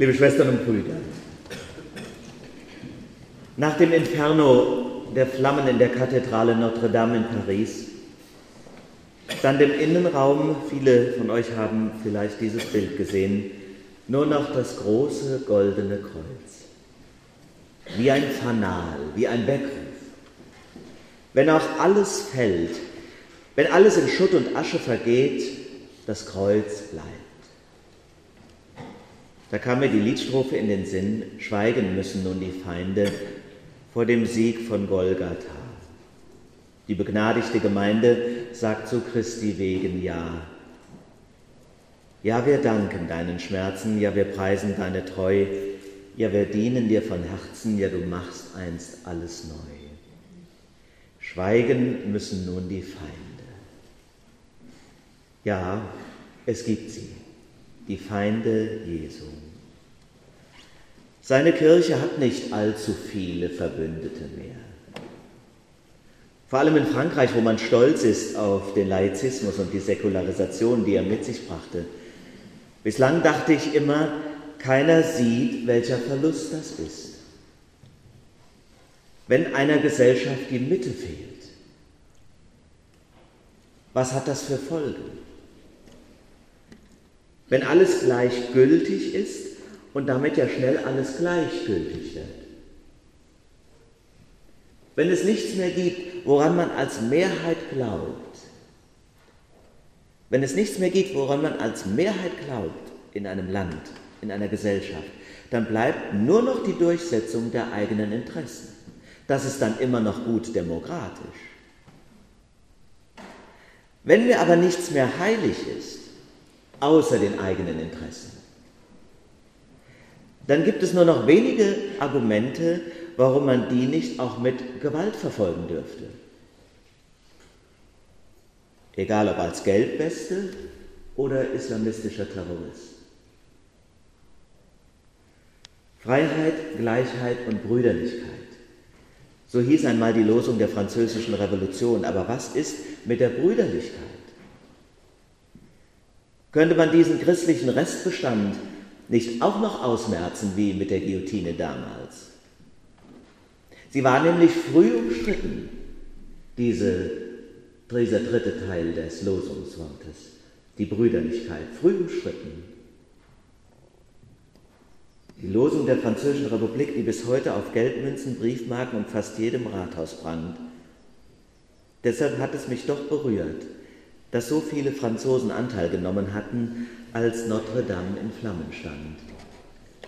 Liebe Schwestern und Brüder, nach dem Inferno der Flammen in der Kathedrale Notre Dame in Paris stand im Innenraum, viele von euch haben vielleicht dieses Bild gesehen, nur noch das große goldene Kreuz. Wie ein Fanal, wie ein Weckruf. Wenn auch alles fällt, wenn alles in Schutt und Asche vergeht, das Kreuz bleibt. Da kam mir die Liedstrophe in den Sinn, schweigen müssen nun die Feinde vor dem Sieg von Golgatha. Die begnadigte Gemeinde sagt zu Christi wegen Ja. Ja, wir danken deinen Schmerzen, ja, wir preisen deine Treu, ja, wir dienen dir von Herzen, ja, du machst einst alles neu. Schweigen müssen nun die Feinde. Ja, es gibt sie die Feinde Jesu. Seine Kirche hat nicht allzu viele Verbündete mehr. Vor allem in Frankreich, wo man stolz ist auf den Laizismus und die Säkularisation, die er mit sich brachte. Bislang dachte ich immer, keiner sieht, welcher Verlust das ist. Wenn einer Gesellschaft die Mitte fehlt, was hat das für Folgen? Wenn alles gleichgültig ist und damit ja schnell alles gleichgültig wird. Wenn es nichts mehr gibt, woran man als Mehrheit glaubt. Wenn es nichts mehr gibt, woran man als Mehrheit glaubt in einem Land, in einer Gesellschaft, dann bleibt nur noch die Durchsetzung der eigenen Interessen. Das ist dann immer noch gut demokratisch. Wenn mir aber nichts mehr heilig ist, außer den eigenen Interessen. Dann gibt es nur noch wenige Argumente, warum man die nicht auch mit Gewalt verfolgen dürfte. Egal ob als Geldbeste oder islamistischer Terrorist. Freiheit, Gleichheit und Brüderlichkeit. So hieß einmal die Losung der französischen Revolution. Aber was ist mit der Brüderlichkeit? Könnte man diesen christlichen Restbestand nicht auch noch ausmerzen wie mit der Guillotine damals? Sie war nämlich früh umstritten, diese, dieser dritte Teil des Losungswortes, die Brüderlichkeit, früh umstritten. Die Losung der Französischen Republik, die bis heute auf Geldmünzen, Briefmarken und fast jedem Rathaus prangt. Deshalb hat es mich doch berührt, dass so viele Franzosen Anteil genommen hatten, als Notre Dame in Flammen stand.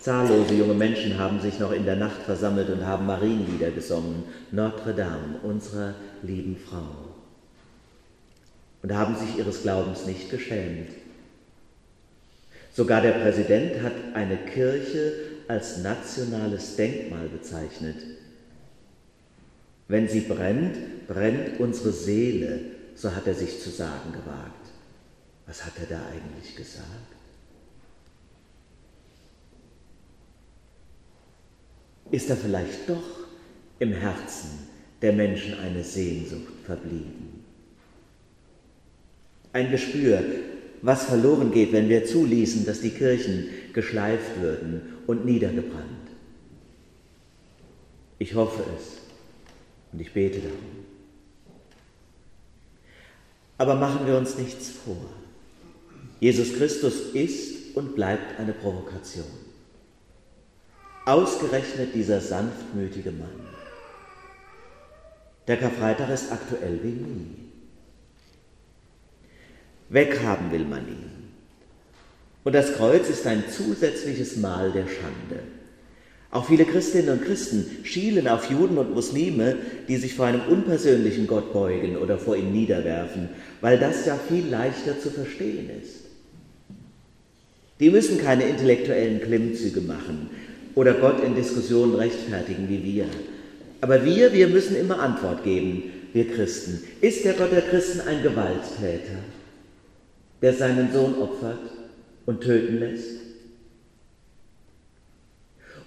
Zahllose junge Menschen haben sich noch in der Nacht versammelt und haben Marienlieder gesungen, Notre Dame, unserer lieben Frau. Und haben sich ihres Glaubens nicht geschämt. Sogar der Präsident hat eine Kirche als nationales Denkmal bezeichnet. Wenn sie brennt, brennt unsere Seele, so hat er sich zu sagen gewagt. Was hat er da eigentlich gesagt? Ist da vielleicht doch im Herzen der Menschen eine Sehnsucht verblieben? Ein Gespür, was verloren geht, wenn wir zuließen, dass die Kirchen geschleift würden und niedergebrannt. Ich hoffe es und ich bete darum. Aber machen wir uns nichts vor. Jesus Christus ist und bleibt eine Provokation. Ausgerechnet dieser sanftmütige Mann. Der Karfreitag ist aktuell wie nie. Weghaben will man ihn. Und das Kreuz ist ein zusätzliches Mal der Schande. Auch viele Christinnen und Christen schielen auf Juden und Muslime, die sich vor einem unpersönlichen Gott beugen oder vor ihm niederwerfen, weil das ja viel leichter zu verstehen ist. Die müssen keine intellektuellen Klimmzüge machen oder Gott in Diskussionen rechtfertigen wie wir. Aber wir, wir müssen immer Antwort geben, wir Christen. Ist der Gott der Christen ein Gewalttäter, der seinen Sohn opfert und töten lässt?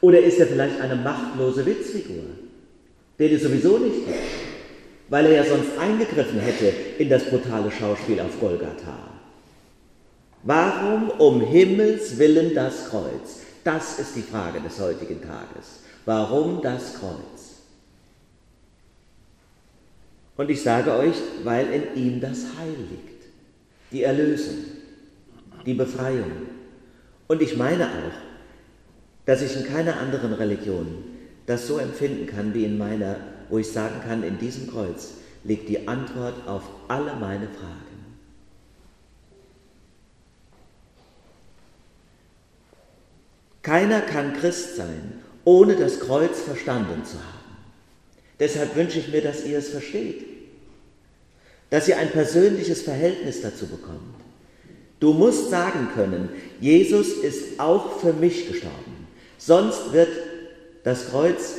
Oder ist er vielleicht eine machtlose Witzfigur, den es sowieso nicht gibt, weil er ja sonst eingegriffen hätte in das brutale Schauspiel auf Golgatha? Warum um Himmels willen das Kreuz? Das ist die Frage des heutigen Tages. Warum das Kreuz? Und ich sage euch, weil in ihm das Heil liegt, die Erlösung, die Befreiung. Und ich meine auch, dass ich in keiner anderen Religion das so empfinden kann wie in meiner, wo ich sagen kann, in diesem Kreuz liegt die Antwort auf alle meine Fragen. Keiner kann Christ sein, ohne das Kreuz verstanden zu haben. Deshalb wünsche ich mir, dass ihr es versteht, dass ihr ein persönliches Verhältnis dazu bekommt. Du musst sagen können, Jesus ist auch für mich gestorben. Sonst wird das Kreuz,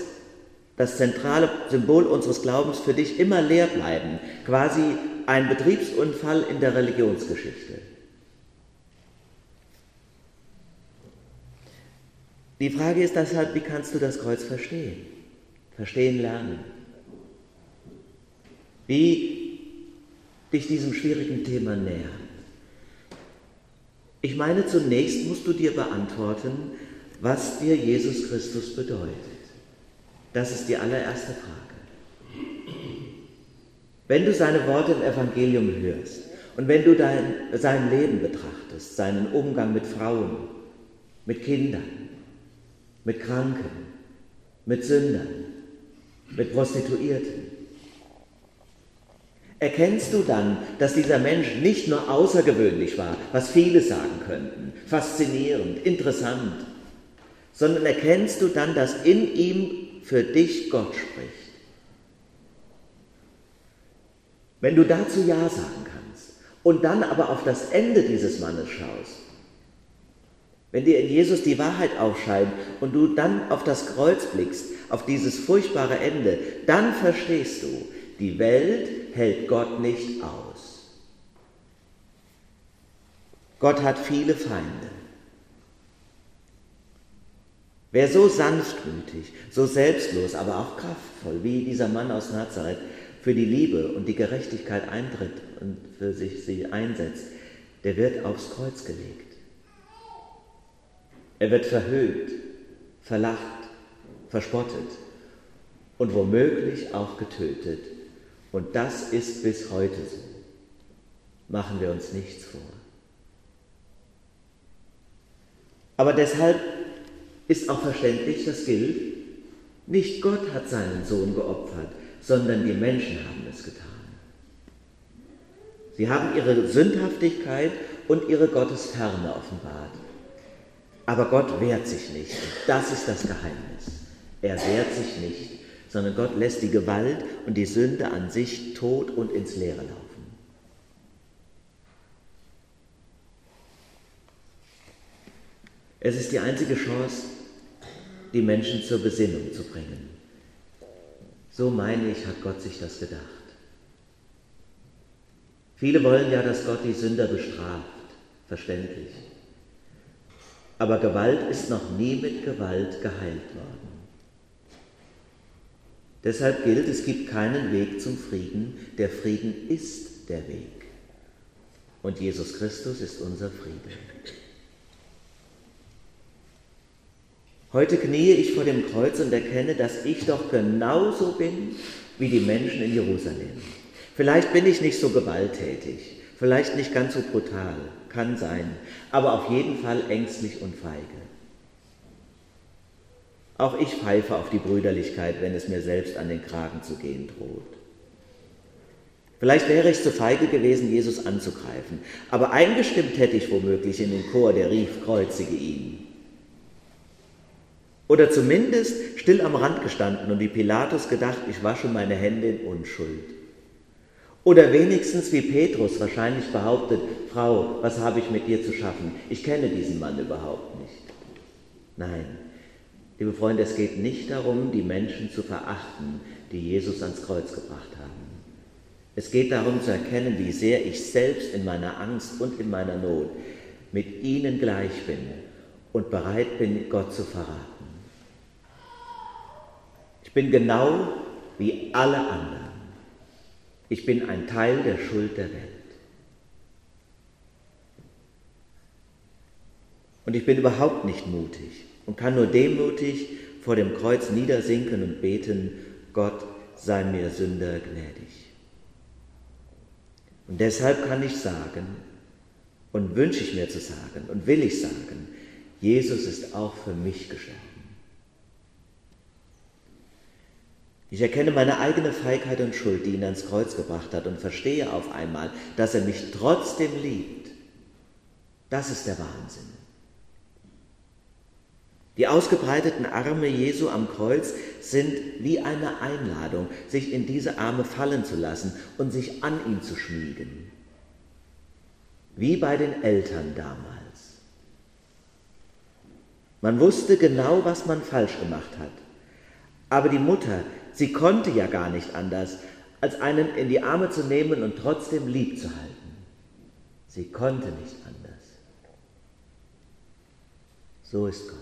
das zentrale Symbol unseres Glaubens, für dich immer leer bleiben, quasi ein Betriebsunfall in der Religionsgeschichte. Die Frage ist deshalb, wie kannst du das Kreuz verstehen? Verstehen lernen. Wie dich diesem schwierigen Thema nähern. Ich meine, zunächst musst du dir beantworten, was dir Jesus Christus bedeutet. Das ist die allererste Frage. Wenn du seine Worte im Evangelium hörst und wenn du dein, sein Leben betrachtest, seinen Umgang mit Frauen, mit Kindern, mit Kranken, mit Sündern, mit Prostituierten. Erkennst du dann, dass dieser Mensch nicht nur außergewöhnlich war, was viele sagen könnten, faszinierend, interessant, sondern erkennst du dann, dass in ihm für dich Gott spricht. Wenn du dazu Ja sagen kannst und dann aber auf das Ende dieses Mannes schaust, wenn dir in Jesus die Wahrheit aufscheint und du dann auf das Kreuz blickst, auf dieses furchtbare Ende, dann verstehst du, die Welt hält Gott nicht aus. Gott hat viele Feinde. Wer so sanftmütig, so selbstlos, aber auch kraftvoll wie dieser Mann aus Nazareth für die Liebe und die Gerechtigkeit eintritt und für sich sie einsetzt, der wird aufs Kreuz gelegt. Er wird verhöhnt, verlacht, verspottet und womöglich auch getötet. Und das ist bis heute so. Machen wir uns nichts vor. Aber deshalb ist auch verständlich, das gilt, nicht Gott hat seinen Sohn geopfert, sondern die Menschen haben es getan. Sie haben ihre Sündhaftigkeit und ihre Gottesferne offenbart. Aber Gott wehrt sich nicht. Das ist das Geheimnis. Er wehrt sich nicht, sondern Gott lässt die Gewalt und die Sünde an sich tot und ins Leere laufen. Es ist die einzige Chance, die Menschen zur Besinnung zu bringen. So meine ich, hat Gott sich das gedacht. Viele wollen ja, dass Gott die Sünder bestraft, verständlich. Aber Gewalt ist noch nie mit Gewalt geheilt worden. Deshalb gilt, es gibt keinen Weg zum Frieden. Der Frieden ist der Weg. Und Jesus Christus ist unser Friede. Heute kniee ich vor dem Kreuz und erkenne, dass ich doch genauso bin wie die Menschen in Jerusalem. Vielleicht bin ich nicht so gewalttätig, vielleicht nicht ganz so brutal, kann sein, aber auf jeden Fall ängstlich und feige. Auch ich pfeife auf die Brüderlichkeit, wenn es mir selbst an den Kragen zu gehen droht. Vielleicht wäre ich zu feige gewesen, Jesus anzugreifen, aber eingestimmt hätte ich womöglich in den Chor, der rief, kreuzige ihn. Oder zumindest still am Rand gestanden und wie Pilatus gedacht, ich wasche meine Hände in Unschuld. Oder wenigstens wie Petrus wahrscheinlich behauptet, Frau, was habe ich mit dir zu schaffen? Ich kenne diesen Mann überhaupt nicht. Nein, liebe Freunde, es geht nicht darum, die Menschen zu verachten, die Jesus ans Kreuz gebracht haben. Es geht darum zu erkennen, wie sehr ich selbst in meiner Angst und in meiner Not mit ihnen gleich bin und bereit bin, Gott zu verraten. Bin genau wie alle anderen. Ich bin ein Teil der Schuld der Welt. Und ich bin überhaupt nicht mutig. und kann nur demutig vor dem Kreuz niedersinken und beten, Gott sei mir Sünder gnädig. Und deshalb kann ich sagen und wünsche ich mir zu sagen und will ich sagen, Jesus ist auch für mich gestorben. Ich erkenne meine eigene Feigheit und Schuld, die ihn ans Kreuz gebracht hat und verstehe auf einmal, dass er mich trotzdem liebt. Das ist der Wahnsinn. Die ausgebreiteten Arme Jesu am Kreuz sind wie eine Einladung, sich in diese Arme fallen zu lassen und sich an ihn zu schmiegen. Wie bei den Eltern damals. Man wusste genau, was man falsch gemacht hat. Aber die Mutter, sie konnte ja gar nicht anders, als einen in die Arme zu nehmen und trotzdem lieb zu halten. Sie konnte nicht anders. So ist Gott.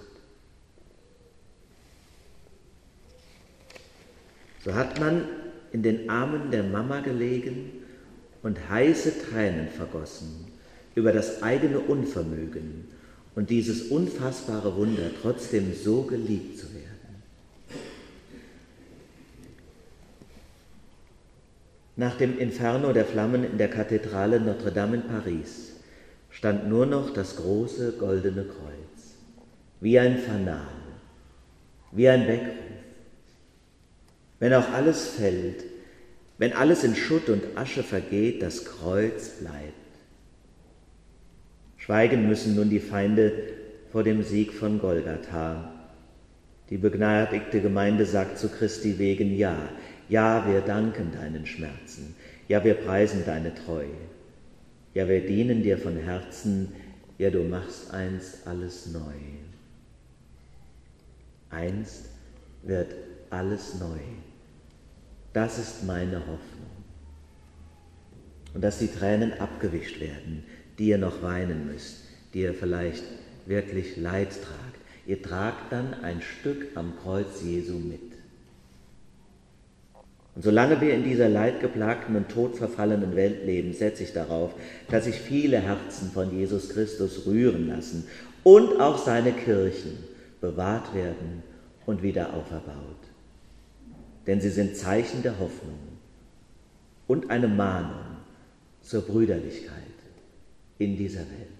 So hat man in den Armen der Mama gelegen und heiße Tränen vergossen über das eigene Unvermögen und dieses unfassbare Wunder, trotzdem so geliebt zu werden. Nach dem Inferno der Flammen in der Kathedrale Notre Dame in Paris stand nur noch das große goldene Kreuz, wie ein Fanal, wie ein Weckruf wenn auch alles fällt, wenn alles in Schutt und Asche vergeht, das Kreuz bleibt. Schweigen müssen nun die Feinde vor dem Sieg von Golgatha. Die begnadigte Gemeinde sagt zu Christi wegen Ja. Ja, wir danken deinen Schmerzen. Ja, wir preisen deine Treue. Ja, wir dienen dir von Herzen. Ja, du machst einst alles neu. Einst wird alles neu. Das ist meine Hoffnung. Und dass die Tränen abgewischt werden, die ihr noch weinen müsst, die ihr vielleicht wirklich Leid tragt. Ihr tragt dann ein Stück am Kreuz Jesu mit. Und solange wir in dieser leidgeplagten und todverfallenen Welt leben, setze ich darauf, dass sich viele Herzen von Jesus Christus rühren lassen und auch seine Kirchen bewahrt werden und wieder auferbaut denn sie sind Zeichen der Hoffnung und eine Mahnung zur Brüderlichkeit in dieser Welt.